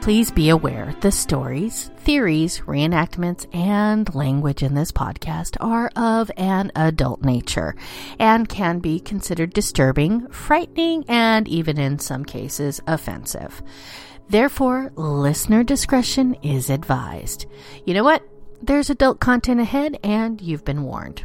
Please be aware the stories, theories, reenactments, and language in this podcast are of an adult nature and can be considered disturbing, frightening, and even in some cases offensive. Therefore, listener discretion is advised. You know what? There's adult content ahead, and you've been warned.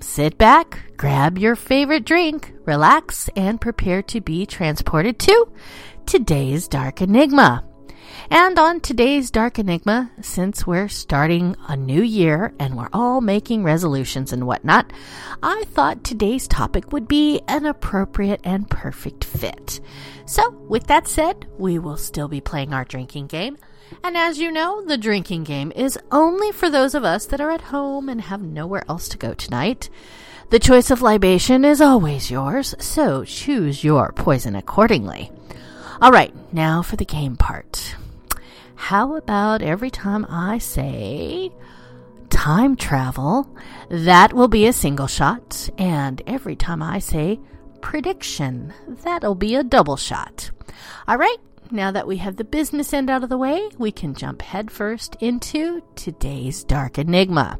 Sit back, grab your favorite drink, relax, and prepare to be transported to today's Dark Enigma. And on today's Dark Enigma, since we're starting a new year and we're all making resolutions and whatnot, I thought today's topic would be an appropriate and perfect fit. So, with that said, we will still be playing our drinking game. And as you know, the drinking game is only for those of us that are at home and have nowhere else to go tonight. The choice of libation is always yours, so choose your poison accordingly. All right, now for the game part. How about every time I say time travel, that will be a single shot, and every time I say prediction, that'll be a double shot. All right, now that we have the business end out of the way, we can jump headfirst into today's dark enigma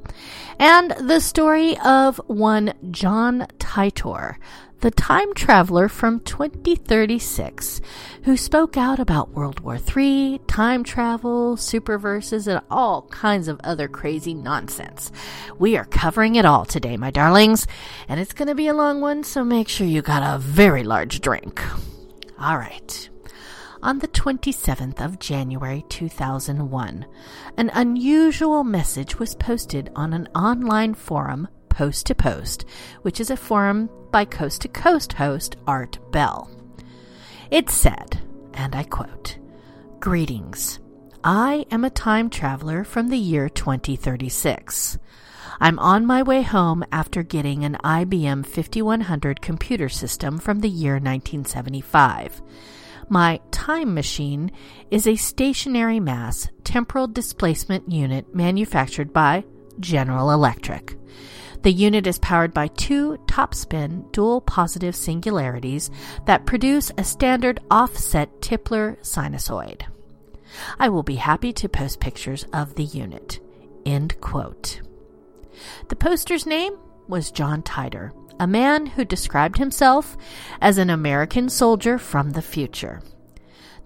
and the story of one John Titor, the time traveler from 2036, who spoke out about World War III, time travel, superverses, and all kinds of other crazy nonsense. We are covering it all today, my darlings, and it's going to be a long one, so make sure you got a very large drink. All right on the 27th of January 2001. An unusual message was posted on an online forum, Post to Post, which is a forum by Coast to Coast host Art Bell. It said, and I quote, Greetings. I am a time traveler from the year 2036. I'm on my way home after getting an IBM 5100 computer system from the year 1975. My time machine is a stationary mass temporal displacement unit manufactured by General Electric. The unit is powered by two topspin dual positive singularities that produce a standard offset Tipler sinusoid. I will be happy to post pictures of the unit. End quote. The poster's name was John Titor a man who described himself as an American soldier from the future.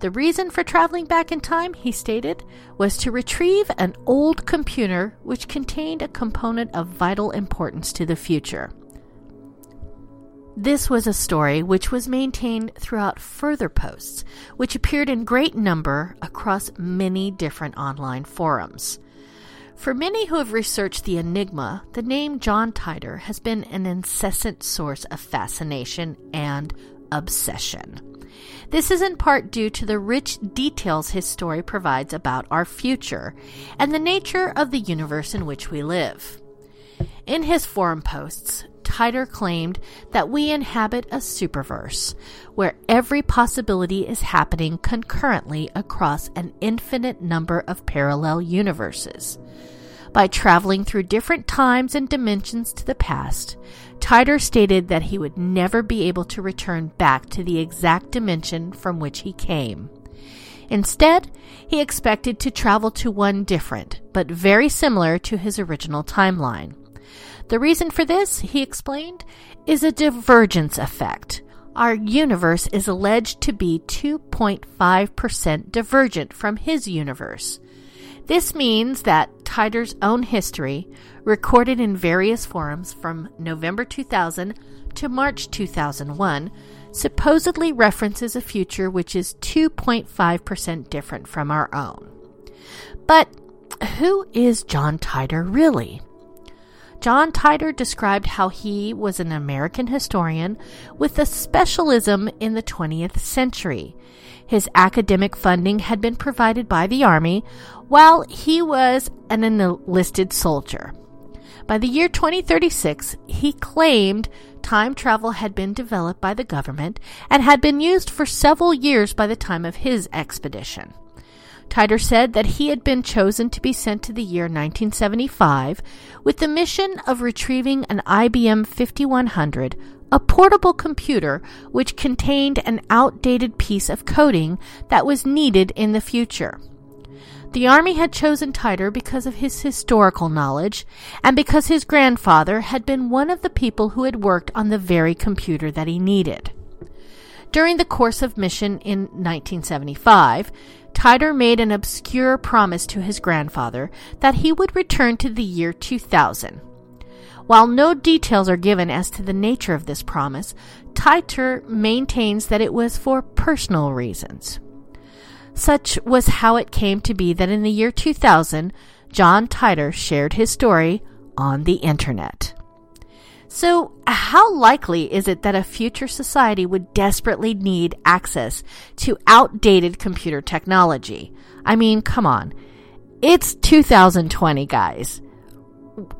The reason for traveling back in time, he stated, was to retrieve an old computer which contained a component of vital importance to the future. This was a story which was maintained throughout further posts, which appeared in great number across many different online forums. For many who have researched the enigma, the name John Titor has been an incessant source of fascination and obsession. This is in part due to the rich details his story provides about our future and the nature of the universe in which we live. In his forum posts, Titor claimed that we inhabit a superverse where every possibility is happening concurrently across an infinite number of parallel universes. By traveling through different times and dimensions to the past, Titor stated that he would never be able to return back to the exact dimension from which he came. Instead, he expected to travel to one different, but very similar to his original timeline. The reason for this, he explained, is a divergence effect. Our universe is alleged to be 2.5% divergent from his universe. This means that Titor's own history, recorded in various forums from November 2000 to March 2001, supposedly references a future which is 2.5% different from our own. But who is John Titor really? John Titor described how he was an American historian with a specialism in the 20th century. His academic funding had been provided by the Army while he was an enlisted soldier. By the year 2036, he claimed time travel had been developed by the government and had been used for several years by the time of his expedition. Titor said that he had been chosen to be sent to the year 1975 with the mission of retrieving an IBM 5100, a portable computer which contained an outdated piece of coding that was needed in the future. The Army had chosen Titor because of his historical knowledge and because his grandfather had been one of the people who had worked on the very computer that he needed. During the course of mission in 1975, Titor made an obscure promise to his grandfather that he would return to the year 2000. While no details are given as to the nature of this promise, Titor maintains that it was for personal reasons. Such was how it came to be that in the year 2000, John Titor shared his story on the internet. So, how likely is it that a future society would desperately need access to outdated computer technology? I mean, come on. It's 2020, guys.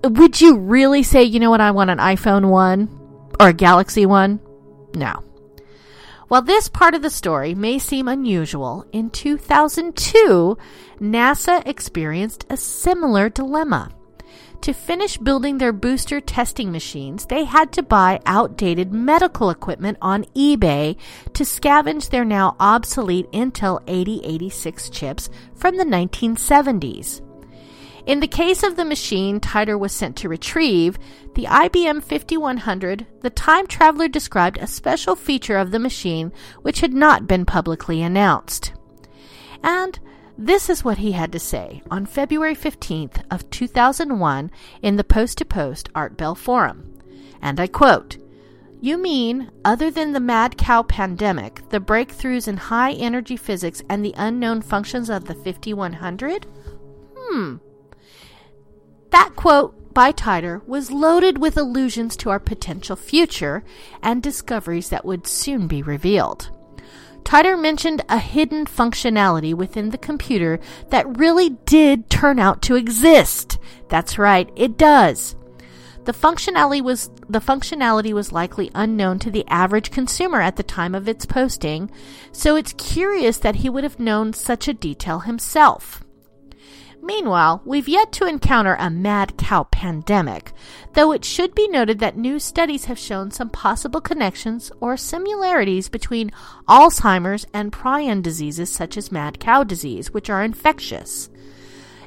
Would you really say, you know what, I want an iPhone 1 or a Galaxy 1? No. While this part of the story may seem unusual, in 2002, NASA experienced a similar dilemma. To finish building their booster testing machines, they had to buy outdated medical equipment on eBay to scavenge their now obsolete Intel 8086 chips from the 1970s. In the case of the machine Titor was sent to retrieve, the IBM 5100, the time traveler described a special feature of the machine which had not been publicly announced. And this is what he had to say on February 15th of 2001 in the Post to Post Art Bell forum. And I quote, you mean, other than the mad cow pandemic, the breakthroughs in high energy physics and the unknown functions of the 5100? Hmm, that quote by Titor was loaded with allusions to our potential future and discoveries that would soon be revealed. Titor mentioned a hidden functionality within the computer that really did turn out to exist. That's right, it does. The functionality was the functionality was likely unknown to the average consumer at the time of its posting, so it's curious that he would have known such a detail himself. Meanwhile, we've yet to encounter a mad cow pandemic, though it should be noted that new studies have shown some possible connections or similarities between Alzheimer's and prion diseases such as mad cow disease, which are infectious.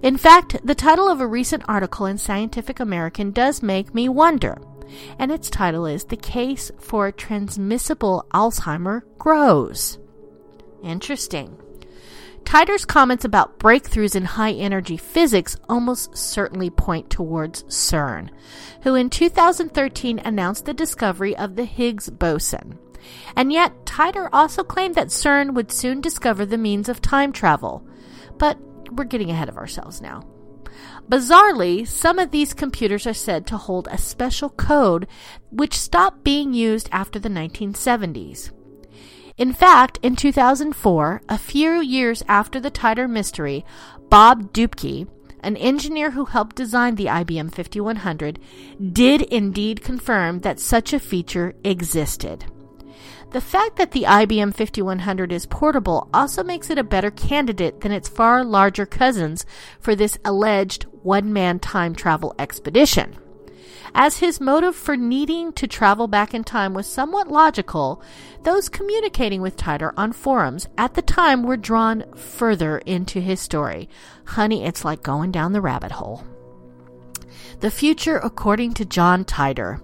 In fact, the title of a recent article in Scientific American does make me wonder, and its title is The Case for Transmissible Alzheimer Grows. Interesting. Titor's comments about breakthroughs in high energy physics almost certainly point towards CERN, who in 2013 announced the discovery of the Higgs boson. And yet, Titor also claimed that CERN would soon discover the means of time travel. But we're getting ahead of ourselves now. Bizarrely, some of these computers are said to hold a special code which stopped being used after the 1970s. In fact, in 2004, a few years after the Titor mystery, Bob Dubke, an engineer who helped design the IBM 5100, did indeed confirm that such a feature existed. The fact that the IBM 5100 is portable also makes it a better candidate than its far larger cousins for this alleged one man time travel expedition. As his motive for needing to travel back in time was somewhat logical, those communicating with Titor on forums at the time were drawn further into his story. Honey, it's like going down the rabbit hole. The future according to John Titor.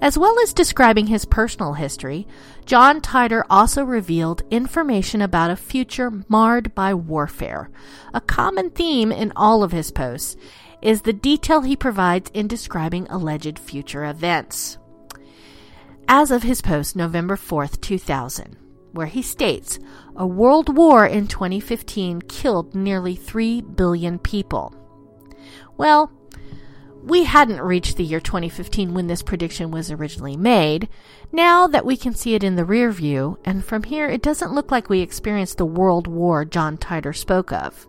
As well as describing his personal history, John Titor also revealed information about a future marred by warfare, a common theme in all of his posts, is the detail he provides in describing alleged future events. As of his post November 4th, 2000, where he states, a world war in 2015 killed nearly 3 billion people. Well, we hadn't reached the year 2015 when this prediction was originally made. Now that we can see it in the rear view, and from here it doesn't look like we experienced the world war John Titor spoke of.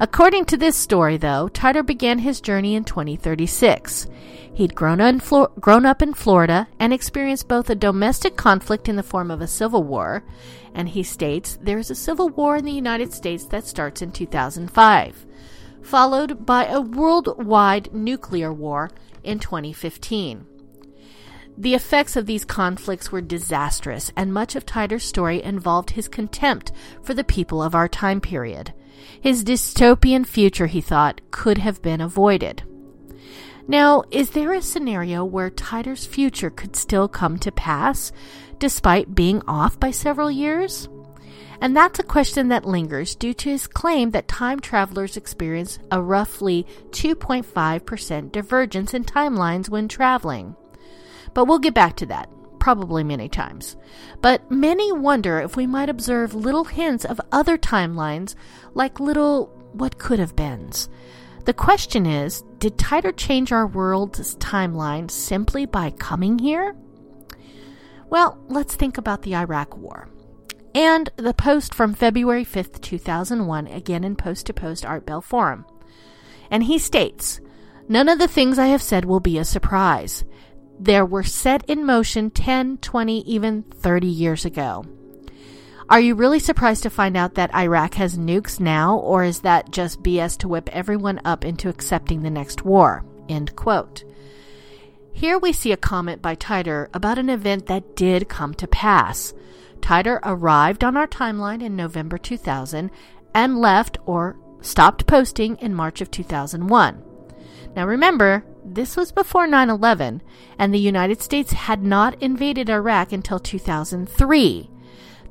According to this story, though, Titor began his journey in 2036. He'd grown, grown, up in Florida and experienced both a domestic conflict in the form of a civil war, and he states there is a civil war in the United States that starts in 2005, followed by a worldwide nuclear war in 2015. The effects of these conflicts were disastrous, and much of Titor's story involved his contempt for the people of our time period. His dystopian future, he thought, could have been avoided. Now, is there a scenario where Titor's future could still come to pass, despite being off by several years? And that's a question that lingers due to his claim that time travelers experience a roughly 2.5% divergence in timelines when traveling. But we'll get back to that, probably many times. But many wonder if we might observe little hints of other timelines, like little what could have beens. The question is did Titor change our world's timeline simply by coming here? Well, let's think about the Iraq War. And the post from February 5th, 2001, again in Post to Post Art Bell Forum. And he states None of the things I have said will be a surprise there were set in motion 10, 20, even 30 years ago. Are you really surprised to find out that Iraq has nukes now, or is that just BS to whip everyone up into accepting the next war? End quote. Here we see a comment by Titor about an event that did come to pass. Titor arrived on our timeline in November 2000 and left or stopped posting in March of 2001. Now remember, this was before 9 11, and the United States had not invaded Iraq until 2003.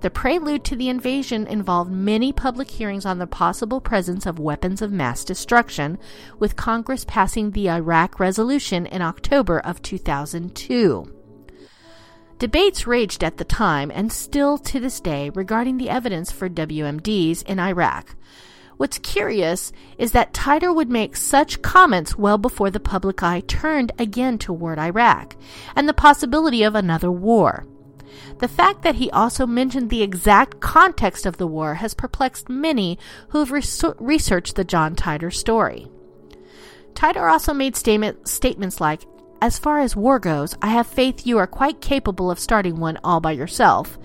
The prelude to the invasion involved many public hearings on the possible presence of weapons of mass destruction, with Congress passing the Iraq Resolution in October of 2002. Debates raged at the time and still to this day regarding the evidence for WMDs in Iraq, What's curious is that Titor would make such comments well before the public eye turned again toward Iraq and the possibility of another war. The fact that he also mentioned the exact context of the war has perplexed many who have researched the John Titor story. Titor also made statement, statements like, As far as war goes, I have faith you are quite capable of starting one all by yourself,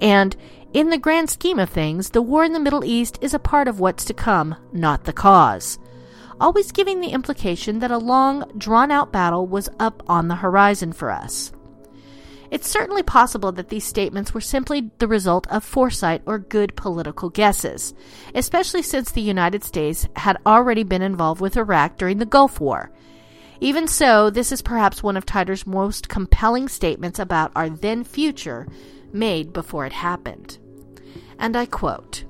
and in the grand scheme of things, the war in the Middle East is a part of what's to come, not the cause. Always giving the implication that a long, drawn out battle was up on the horizon for us. It's certainly possible that these statements were simply the result of foresight or good political guesses, especially since the United States had already been involved with Iraq during the Gulf War. Even so, this is perhaps one of Titor's most compelling statements about our then future made before it happened. And I quote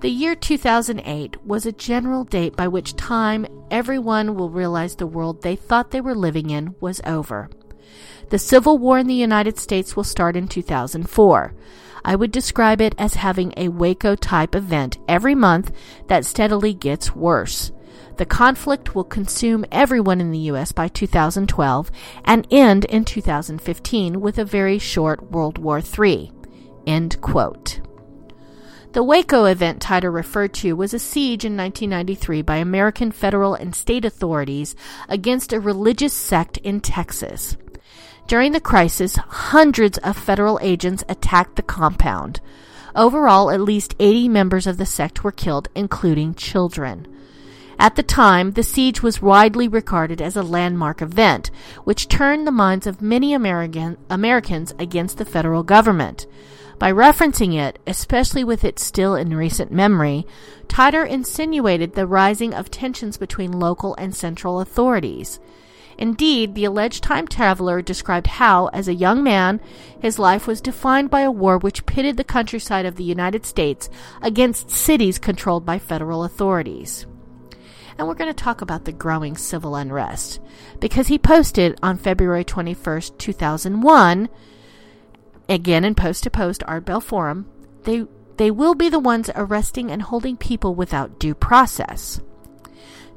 The year 2008 was a general date by which time everyone will realize the world they thought they were living in was over. The Civil War in the United States will start in 2004. I would describe it as having a Waco type event every month that steadily gets worse. The conflict will consume everyone in the U.S. by 2012 and end in 2015 with a very short World War III. End quote. The Waco event Titor referred to was a siege in 1993 by American federal and state authorities against a religious sect in Texas. During the crisis, hundreds of federal agents attacked the compound. Overall, at least 80 members of the sect were killed, including children. At the time, the siege was widely regarded as a landmark event, which turned the minds of many American, Americans against the federal government. By referencing it, especially with it still in recent memory, Titor insinuated the rising of tensions between local and central authorities. Indeed, the alleged time traveler described how, as a young man, his life was defined by a war which pitted the countryside of the United States against cities controlled by federal authorities and we're going to talk about the growing civil unrest because he posted on February 21st, 2001, again in Post to Post Art Bell Forum, they, they will be the ones arresting and holding people without due process.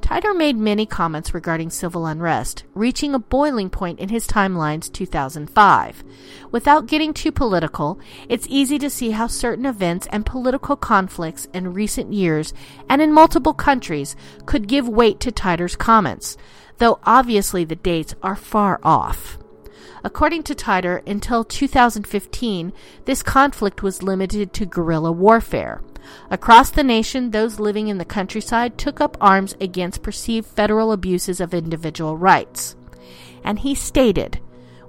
Titor made many comments regarding civil unrest, reaching a boiling point in his timelines 2005. Without getting too political, it's easy to see how certain events and political conflicts in recent years and in multiple countries could give weight to Titor's comments, though obviously the dates are far off. According to Titor, until 2015, this conflict was limited to guerrilla warfare. Across the nation, those living in the countryside took up arms against perceived federal abuses of individual rights. And he stated,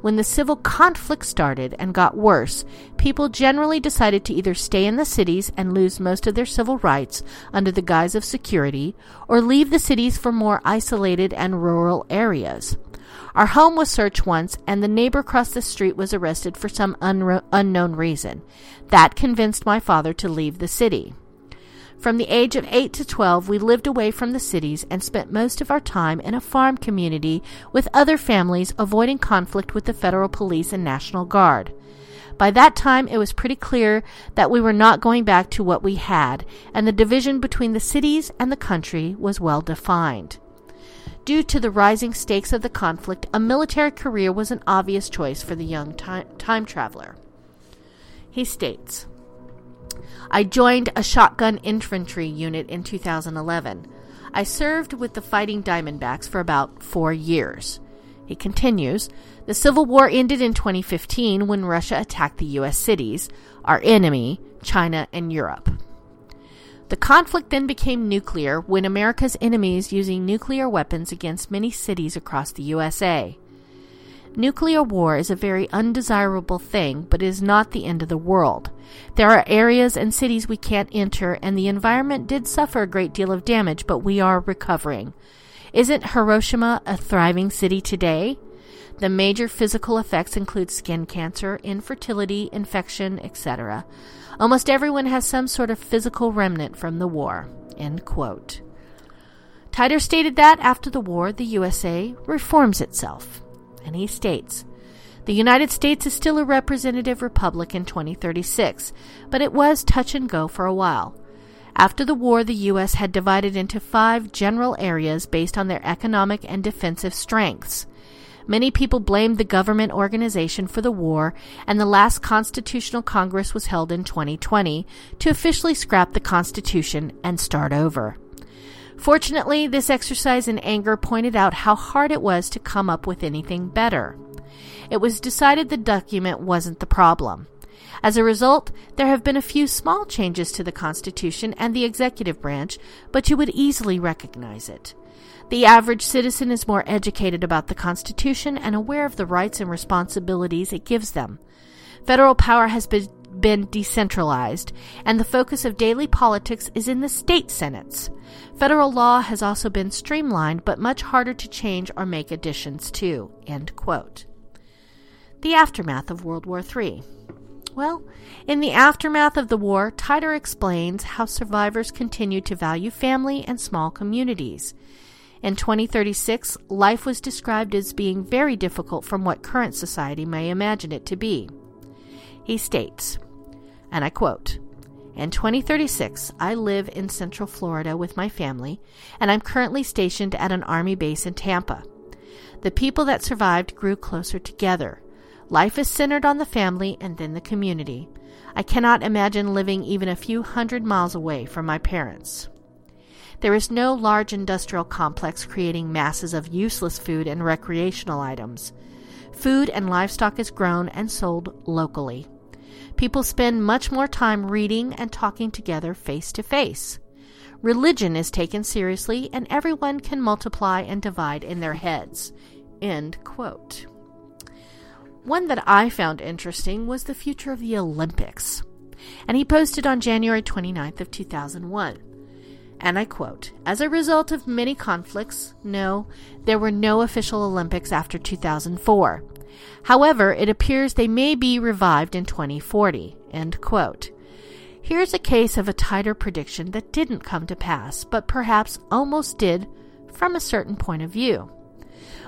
when the civil conflict started and got worse, people generally decided to either stay in the cities and lose most of their civil rights under the guise of security, or leave the cities for more isolated and rural areas. Our home was searched once, and the neighbor across the street was arrested for some unro- unknown reason. That convinced my father to leave the city. From the age of 8 to 12, we lived away from the cities and spent most of our time in a farm community with other families, avoiding conflict with the federal police and National Guard. By that time, it was pretty clear that we were not going back to what we had, and the division between the cities and the country was well defined. Due to the rising stakes of the conflict, a military career was an obvious choice for the young time, time traveler. He states, I joined a shotgun infantry unit in 2011. I served with the Fighting Diamondbacks for about four years. He continues The Civil War ended in 2015 when Russia attacked the U.S. cities, our enemy, China, and Europe. The conflict then became nuclear when America's enemies using nuclear weapons against many cities across the USA. Nuclear war is a very undesirable thing, but it is not the end of the world. There are areas and cities we can't enter, and the environment did suffer a great deal of damage, but we are recovering. Isn't Hiroshima a thriving city today? The major physical effects include skin cancer, infertility, infection, etc. Almost everyone has some sort of physical remnant from the war. End quote. Stated that after the war, the USA reforms itself. And he states, the United States is still a representative republic in 2036, but it was touch and go for a while. After the war, the U.S. had divided into five general areas based on their economic and defensive strengths. Many people blamed the government organization for the war, and the last Constitutional Congress was held in 2020 to officially scrap the Constitution and start over. Fortunately, this exercise in anger pointed out how hard it was to come up with anything better. It was decided the document wasn't the problem. As a result, there have been a few small changes to the Constitution and the executive branch, but you would easily recognize it. The average citizen is more educated about the Constitution and aware of the rights and responsibilities it gives them. Federal power has been, been decentralized, and the focus of daily politics is in the state senates. Federal law has also been streamlined, but much harder to change or make additions to. The aftermath of World War III. Well, in the aftermath of the war, Titor explains how survivors continue to value family and small communities. In 2036, life was described as being very difficult from what current society may imagine it to be. He states, and I quote, in 2036, I live in Central Florida with my family, and I'm currently stationed at an Army base in Tampa. The people that survived grew closer together. Life is centered on the family and then the community. I cannot imagine living even a few hundred miles away from my parents. There is no large industrial complex creating masses of useless food and recreational items. Food and livestock is grown and sold locally. People spend much more time reading and talking together face to face. Religion is taken seriously, and everyone can multiply and divide in their heads. End quote. One that I found interesting was the future of the Olympics. And he posted on January 29th of 2001. And I quote, As a result of many conflicts, no, there were no official Olympics after 2004. However, it appears they may be revived in 2040. End quote. Here's a case of a Titor prediction that didn't come to pass, but perhaps almost did from a certain point of view.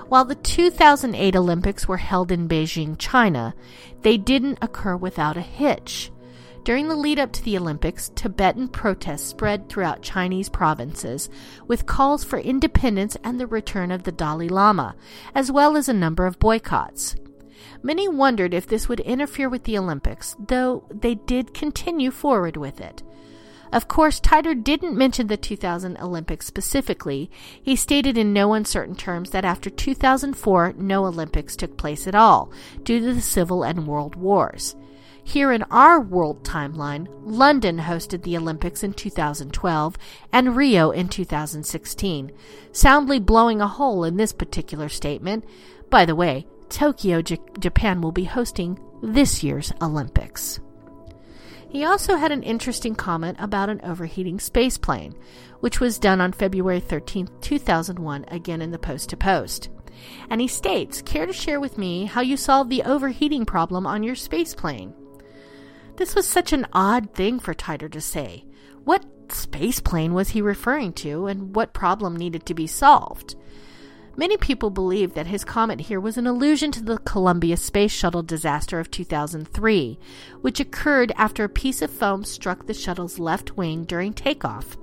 While the 2008 Olympics were held in Beijing, China, they didn't occur without a hitch. During the lead up to the Olympics, Tibetan protests spread throughout Chinese provinces with calls for independence and the return of the Dalai Lama, as well as a number of boycotts. Many wondered if this would interfere with the Olympics, though they did continue forward with it. Of course, Titor didn't mention the 2000 Olympics specifically. He stated in no uncertain terms that after 2004, no Olympics took place at all, due to the civil and world wars. Here in our world timeline, London hosted the Olympics in 2012 and Rio in 2016, soundly blowing a hole in this particular statement. By the way, Tokyo, J- Japan will be hosting this year's Olympics. He also had an interesting comment about an overheating spaceplane, which was done on February 13, 2001, again in the Post to Post. And he states, Care to share with me how you solved the overheating problem on your spaceplane? This was such an odd thing for Titor to say. What space plane was he referring to, and what problem needed to be solved? Many people believe that his comment here was an allusion to the Columbia Space Shuttle disaster of 2003, which occurred after a piece of foam struck the shuttle's left wing during takeoff.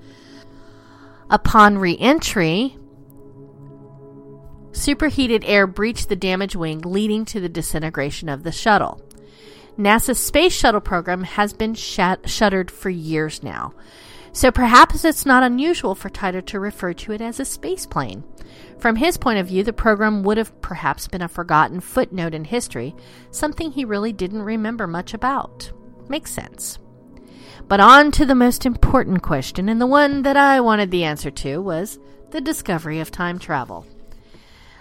Upon re entry, superheated air breached the damaged wing, leading to the disintegration of the shuttle. NASA's Space Shuttle program has been shuttered for years now, so perhaps it's not unusual for Titor to refer to it as a space plane. From his point of view, the program would have perhaps been a forgotten footnote in history, something he really didn't remember much about. Makes sense. But on to the most important question, and the one that I wanted the answer to was the discovery of time travel.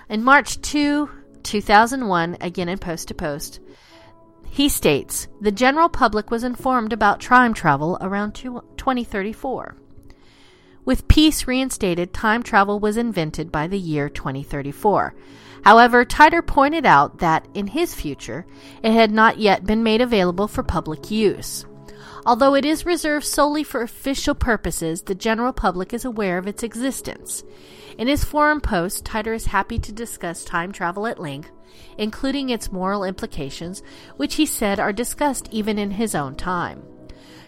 In March 2, 2001, again in Post to Post, he states the general public was informed about time travel around 2034. With peace reinstated, time travel was invented by the year 2034. However, Titor pointed out that in his future, it had not yet been made available for public use. Although it is reserved solely for official purposes, the general public is aware of its existence. In his forum post, Titor is happy to discuss time travel at length, including its moral implications, which he said are discussed even in his own time.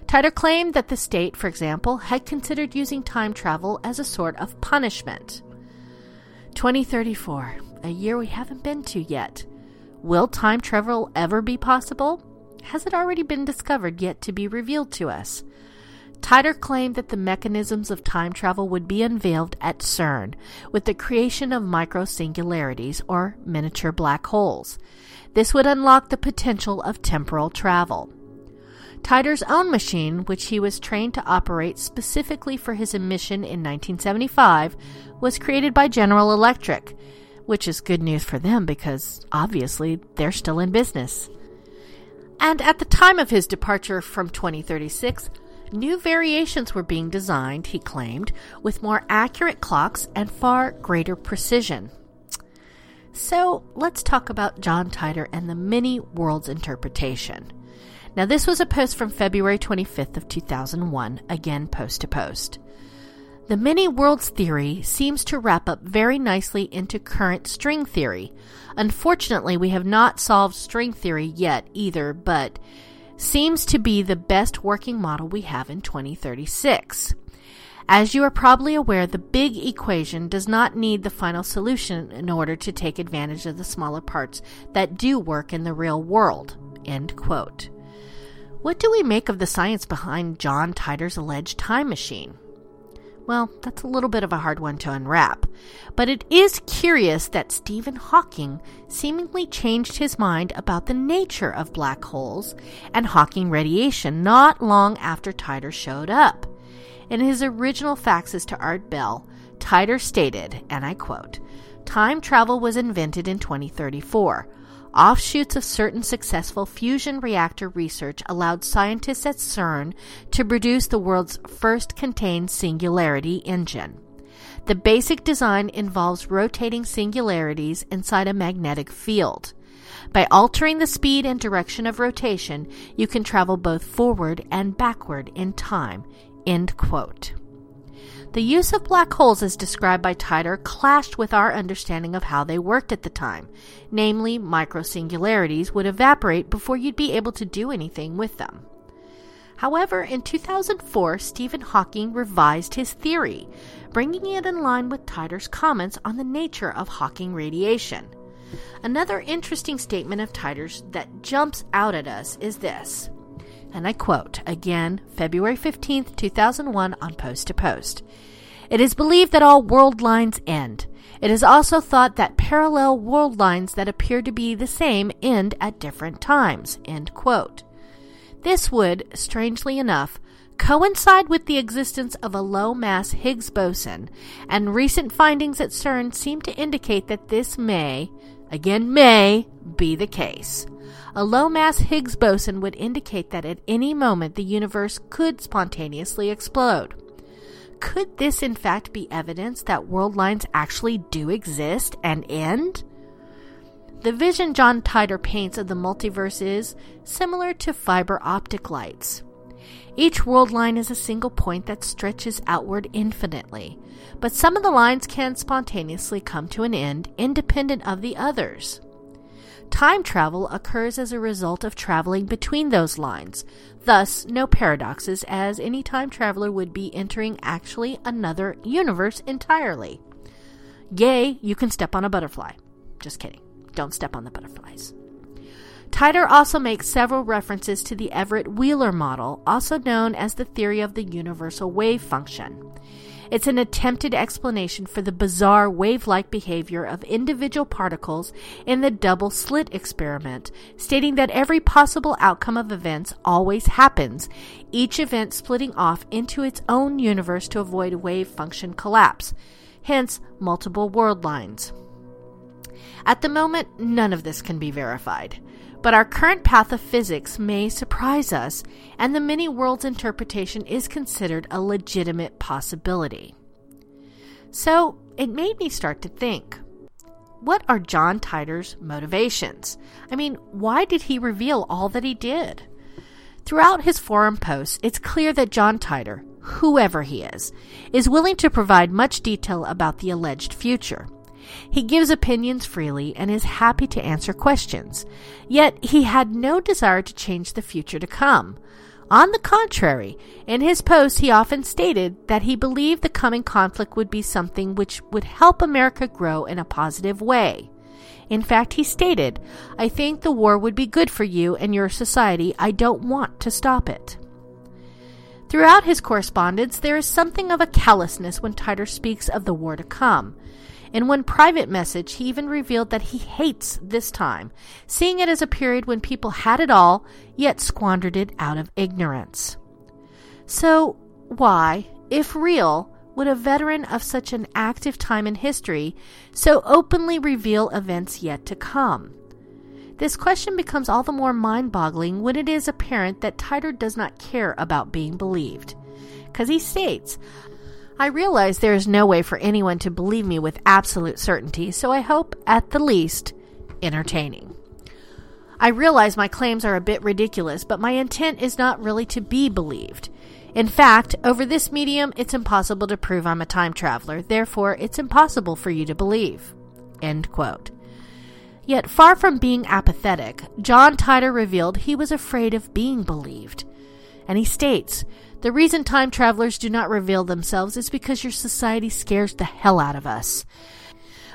Titor claimed that the state, for example, had considered using time travel as a sort of punishment. 2034, a year we haven't been to yet. Will time travel ever be possible? Has it already been discovered yet to be revealed to us? Titor claimed that the mechanisms of time travel would be unveiled at CERN with the creation of microsingularities or miniature black holes. This would unlock the potential of temporal travel. Titor's own machine, which he was trained to operate specifically for his mission in 1975, was created by General Electric, which is good news for them because obviously they're still in business. And at the time of his departure from 2036, new variations were being designed, he claimed, with more accurate clocks and far greater precision. So let's talk about John Titor and the many worlds interpretation. Now, this was a post from February 25th of 2001, again post to post. The many worlds theory seems to wrap up very nicely into current string theory. Unfortunately, we have not solved string theory yet either, but seems to be the best working model we have in 2036. As you are probably aware, the big equation does not need the final solution in order to take advantage of the smaller parts that do work in the real world. End quote. What do we make of the science behind John Titor's alleged time machine? Well, that's a little bit of a hard one to unwrap, but it is curious that Stephen Hawking seemingly changed his mind about the nature of black holes and Hawking radiation not long after Titor showed up. In his original faxes to Art Bell, Titor stated, and I quote, Time travel was invented in 2034. Offshoots of certain successful fusion reactor research allowed scientists at CERN to produce the world's first contained singularity engine. The basic design involves rotating singularities inside a magnetic field. By altering the speed and direction of rotation, you can travel both forward and backward in time. End quote. The use of black holes as described by Titor clashed with our understanding of how they worked at the time. Namely, microsingularities would evaporate before you'd be able to do anything with them. However, in 2004, Stephen Hawking revised his theory, bringing it in line with Titor's comments on the nature of Hawking radiation. Another interesting statement of Titor's that jumps out at us is this, and I quote again, February 15th, 2001, on Post to Post. It is believed that all world lines end. It is also thought that parallel world lines that appear to be the same end at different times. End quote. This would, strangely enough, coincide with the existence of a low mass Higgs boson, and recent findings at CERN seem to indicate that this may, again may, be the case. A low mass Higgs boson would indicate that at any moment the universe could spontaneously explode. Could this in fact be evidence that world lines actually do exist and end? The vision John Titor paints of the multiverse is similar to fiber optic lights. Each world line is a single point that stretches outward infinitely, but some of the lines can spontaneously come to an end independent of the others. Time travel occurs as a result of traveling between those lines, thus, no paradoxes, as any time traveler would be entering actually another universe entirely. Yay, you can step on a butterfly. Just kidding. Don't step on the butterflies. Titor also makes several references to the Everett Wheeler model, also known as the theory of the universal wave function. It's an attempted explanation for the bizarre wave like behavior of individual particles in the double slit experiment, stating that every possible outcome of events always happens, each event splitting off into its own universe to avoid wave function collapse, hence, multiple world lines. At the moment, none of this can be verified. But our current path of physics may surprise us, and the many worlds interpretation is considered a legitimate possibility. So it made me start to think what are John Titor's motivations? I mean, why did he reveal all that he did? Throughout his forum posts, it's clear that John Titor, whoever he is, is willing to provide much detail about the alleged future. He gives opinions freely and is happy to answer questions. Yet he had no desire to change the future to come. On the contrary, in his posts, he often stated that he believed the coming conflict would be something which would help America grow in a positive way. In fact, he stated, I think the war would be good for you and your society. I don't want to stop it. Throughout his correspondence, there is something of a callousness when Titor speaks of the war to come. In one private message, he even revealed that he hates this time, seeing it as a period when people had it all, yet squandered it out of ignorance. So, why, if real, would a veteran of such an active time in history so openly reveal events yet to come? This question becomes all the more mind boggling when it is apparent that Titor does not care about being believed. Because he states, I realize there is no way for anyone to believe me with absolute certainty, so I hope, at the least, entertaining. I realize my claims are a bit ridiculous, but my intent is not really to be believed. In fact, over this medium, it's impossible to prove I'm a time traveler, therefore, it's impossible for you to believe. End quote. Yet, far from being apathetic, John Titor revealed he was afraid of being believed. And he states, the reason time travelers do not reveal themselves is because your society scares the hell out of us.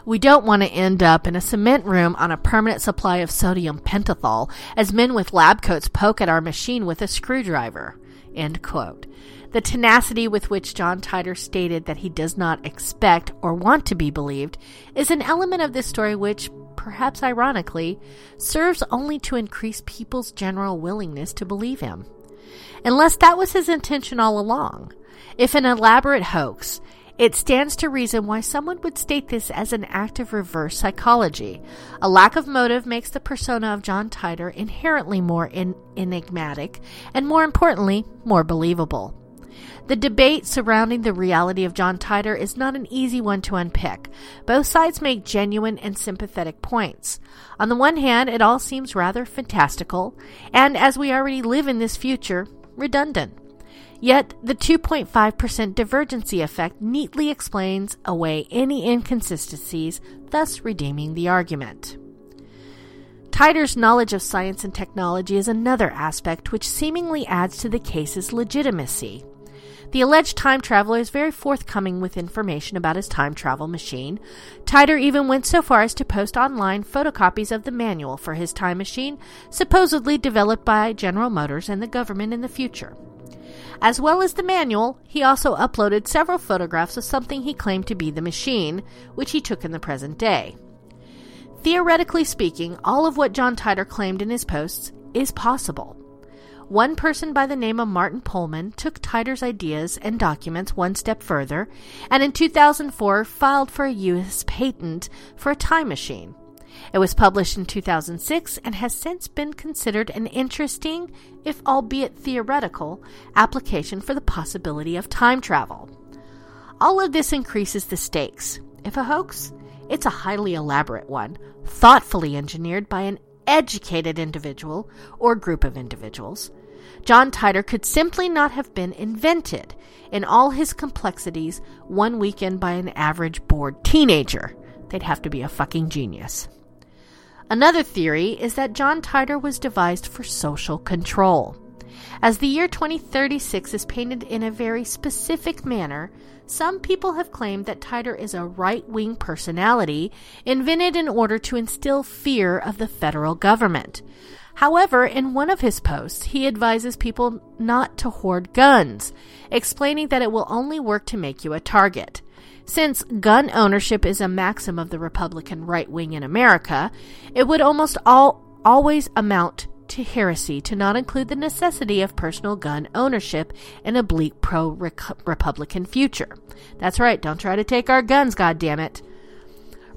We don't want to end up in a cement room on a permanent supply of sodium pentothal as men with lab coats poke at our machine with a screwdriver. End quote. The tenacity with which John Titor stated that he does not expect or want to be believed is an element of this story which, perhaps ironically, serves only to increase people's general willingness to believe him unless that was his intention all along. If an elaborate hoax, it stands to reason why someone would state this as an act of reverse psychology. A lack of motive makes the persona of John Titor inherently more enigmatic and, more importantly, more believable. The debate surrounding the reality of John Titor is not an easy one to unpick. Both sides make genuine and sympathetic points. On the one hand, it all seems rather fantastical, and as we already live in this future, redundant. Yet, the 2.5% divergency effect neatly explains away any inconsistencies, thus redeeming the argument. Titor's knowledge of science and technology is another aspect which seemingly adds to the case's legitimacy. The alleged time traveler is very forthcoming with information about his time travel machine. Titor even went so far as to post online photocopies of the manual for his time machine, supposedly developed by General Motors and the government in the future. As well as the manual, he also uploaded several photographs of something he claimed to be the machine, which he took in the present day. Theoretically speaking, all of what John Titor claimed in his posts is possible. One person by the name of Martin Pullman took Titor's ideas and documents one step further, and in 2004 filed for a U.S. patent for a time machine. It was published in 2006 and has since been considered an interesting, if albeit theoretical, application for the possibility of time travel. All of this increases the stakes. If a hoax, it's a highly elaborate one, thoughtfully engineered by an educated individual or group of individuals. John Titor could simply not have been invented in all his complexities one weekend by an average bored teenager. They'd have to be a fucking genius. Another theory is that John Titor was devised for social control. As the year 2036 is painted in a very specific manner, some people have claimed that Titor is a right wing personality invented in order to instill fear of the federal government. However, in one of his posts, he advises people not to hoard guns, explaining that it will only work to make you a target. Since gun ownership is a maxim of the Republican right wing in America, it would almost all, always amount to heresy to not include the necessity of personal gun ownership in a bleak pro Republican future. That's right, don't try to take our guns, goddammit.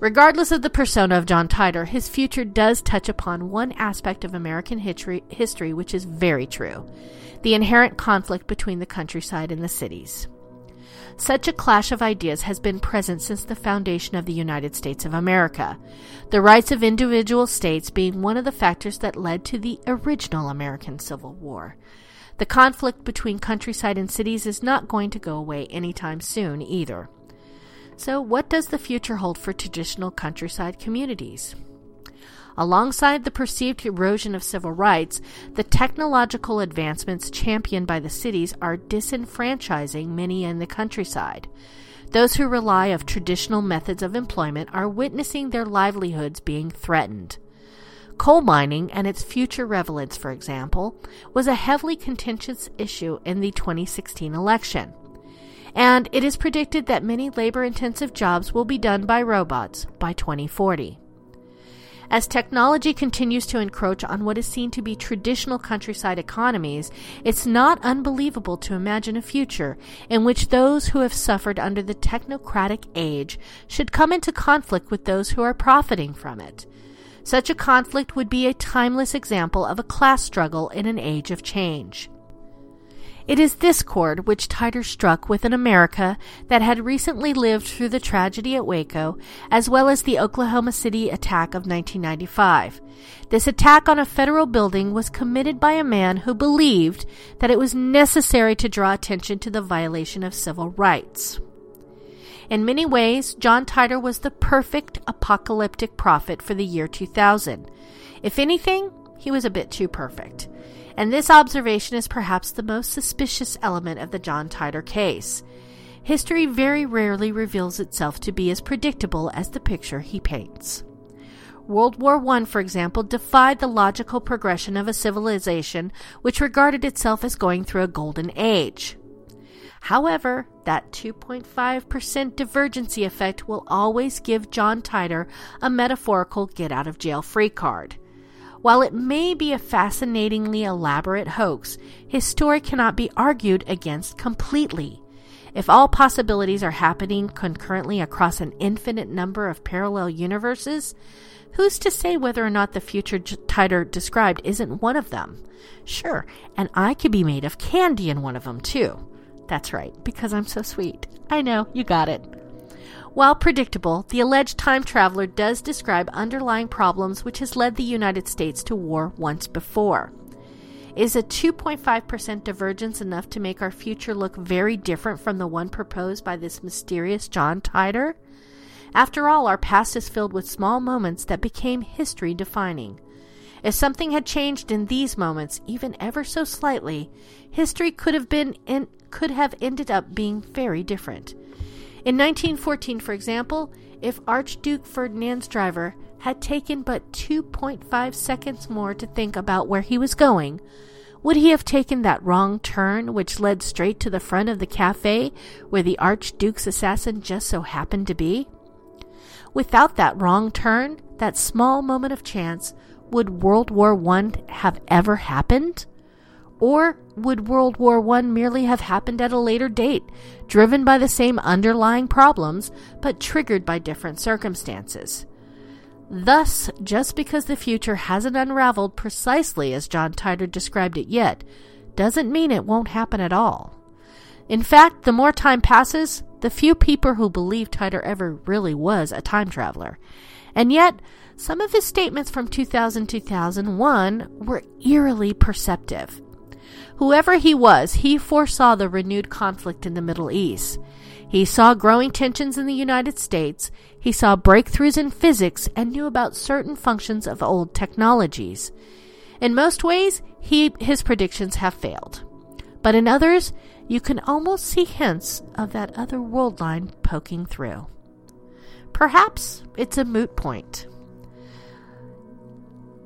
Regardless of the persona of John Titor, his future does touch upon one aspect of American history, history which is very true the inherent conflict between the countryside and the cities. Such a clash of ideas has been present since the foundation of the United States of America, the rights of individual states being one of the factors that led to the original American Civil War. The conflict between countryside and cities is not going to go away anytime soon either. So, what does the future hold for traditional countryside communities? Alongside the perceived erosion of civil rights, the technological advancements championed by the cities are disenfranchising many in the countryside. Those who rely of traditional methods of employment are witnessing their livelihoods being threatened. Coal mining and its future relevance, for example, was a heavily contentious issue in the 2016 election and it is predicted that many labor intensive jobs will be done by robots by 2040. As technology continues to encroach on what is seen to be traditional countryside economies, it's not unbelievable to imagine a future in which those who have suffered under the technocratic age should come into conflict with those who are profiting from it. Such a conflict would be a timeless example of a class struggle in an age of change. It is this chord which Titor struck with an America that had recently lived through the tragedy at Waco, as well as the Oklahoma City attack of 1995. This attack on a federal building was committed by a man who believed that it was necessary to draw attention to the violation of civil rights. In many ways, John Titor was the perfect apocalyptic prophet for the year 2000. If anything, he was a bit too perfect and this observation is perhaps the most suspicious element of the John Titor case. History very rarely reveals itself to be as predictable as the picture he paints. World War I, for example, defied the logical progression of a civilization which regarded itself as going through a golden age. However, that 2.5% divergency effect will always give John Titor a metaphorical get out of jail free card. While it may be a fascinatingly elaborate hoax, his story cannot be argued against completely. If all possibilities are happening concurrently across an infinite number of parallel universes, who's to say whether or not the future Titor described isn't one of them? Sure, and I could be made of candy in one of them too. That's right, because I'm so sweet. I know, you got it. While predictable, the alleged time traveler does describe underlying problems which has led the United States to war once before. Is a 2.5% divergence enough to make our future look very different from the one proposed by this mysterious John Titor? After all, our past is filled with small moments that became history defining. If something had changed in these moments, even ever so slightly, history could have been in, could have ended up being very different. In 1914, for example, if Archduke Ferdinand's driver had taken but 2.5 seconds more to think about where he was going, would he have taken that wrong turn which led straight to the front of the cafe where the Archduke's assassin just so happened to be? Without that wrong turn, that small moment of chance, would World War I have ever happened? Or would World War I merely have happened at a later date, driven by the same underlying problems, but triggered by different circumstances? Thus, just because the future hasn't unraveled precisely as John Titor described it yet, doesn't mean it won't happen at all. In fact, the more time passes, the few people who believe Titor ever really was a time traveler. And yet, some of his statements from 2000 2001 were eerily perceptive. Whoever he was, he foresaw the renewed conflict in the Middle East. He saw growing tensions in the United States, he saw breakthroughs in physics, and knew about certain functions of old technologies. In most ways, he, his predictions have failed. But in others, you can almost see hints of that other world line poking through. Perhaps it's a moot point.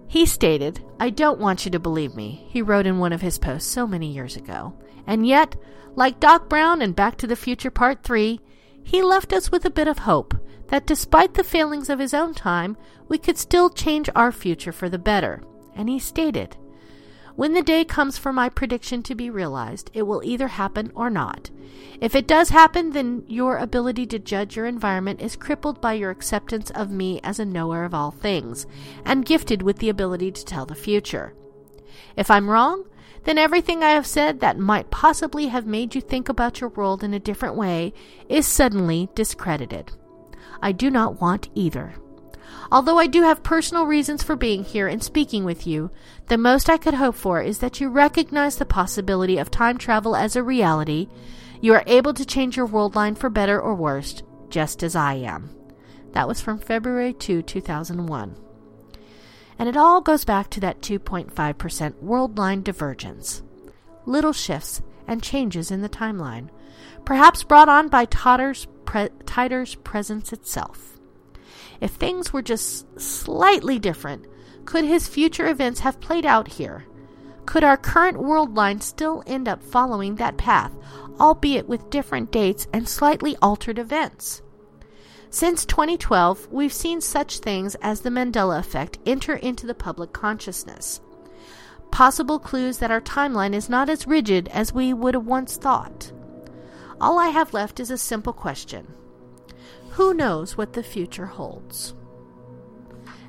He stated, I don't want you to believe me, he wrote in one of his posts so many years ago. And yet, like Doc Brown in Back to the Future Part 3, he left us with a bit of hope that despite the failings of his own time, we could still change our future for the better. And he stated, when the day comes for my prediction to be realized, it will either happen or not. If it does happen, then your ability to judge your environment is crippled by your acceptance of me as a knower of all things, and gifted with the ability to tell the future. If I'm wrong, then everything I have said that might possibly have made you think about your world in a different way is suddenly discredited. I do not want either. Although I do have personal reasons for being here and speaking with you, the most I could hope for is that you recognize the possibility of time travel as a reality. You are able to change your world line for better or worse, just as I am. That was from February 2, 2001. And it all goes back to that 2.5% world line divergence. Little shifts and changes in the timeline, perhaps brought on by Titor's, pre- Titor's presence itself. If things were just slightly different, could his future events have played out here? Could our current world line still end up following that path, albeit with different dates and slightly altered events? Since 2012, we've seen such things as the Mandela effect enter into the public consciousness. Possible clues that our timeline is not as rigid as we would have once thought. All I have left is a simple question who knows what the future holds?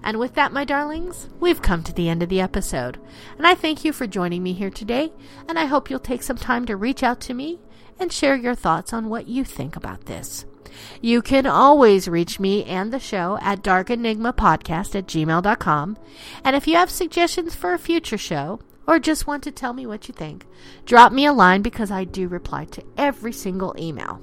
And with that, my darlings, we've come to the end of the episode. And I thank you for joining me here today, and I hope you'll take some time to reach out to me and share your thoughts on what you think about this. You can always reach me and the show at darkenigmapodcast at gmail.com. And if you have suggestions for a future show, or just want to tell me what you think, drop me a line because I do reply to every single email.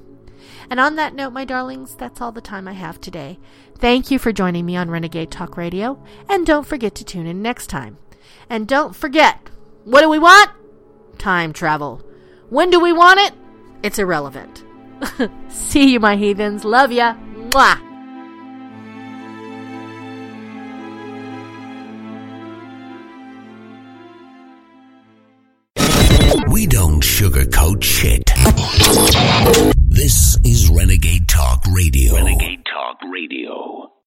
And on that note, my darlings, that's all the time I have today. Thank you for joining me on Renegade Talk Radio, and don't forget to tune in next time. And don't forget, what do we want? Time travel. When do we want it? It's irrelevant. See you, my heathens. Love ya. Mwah. We don't sugarcoat shit. This is Renegade Talk Radio. Renegade Talk Radio.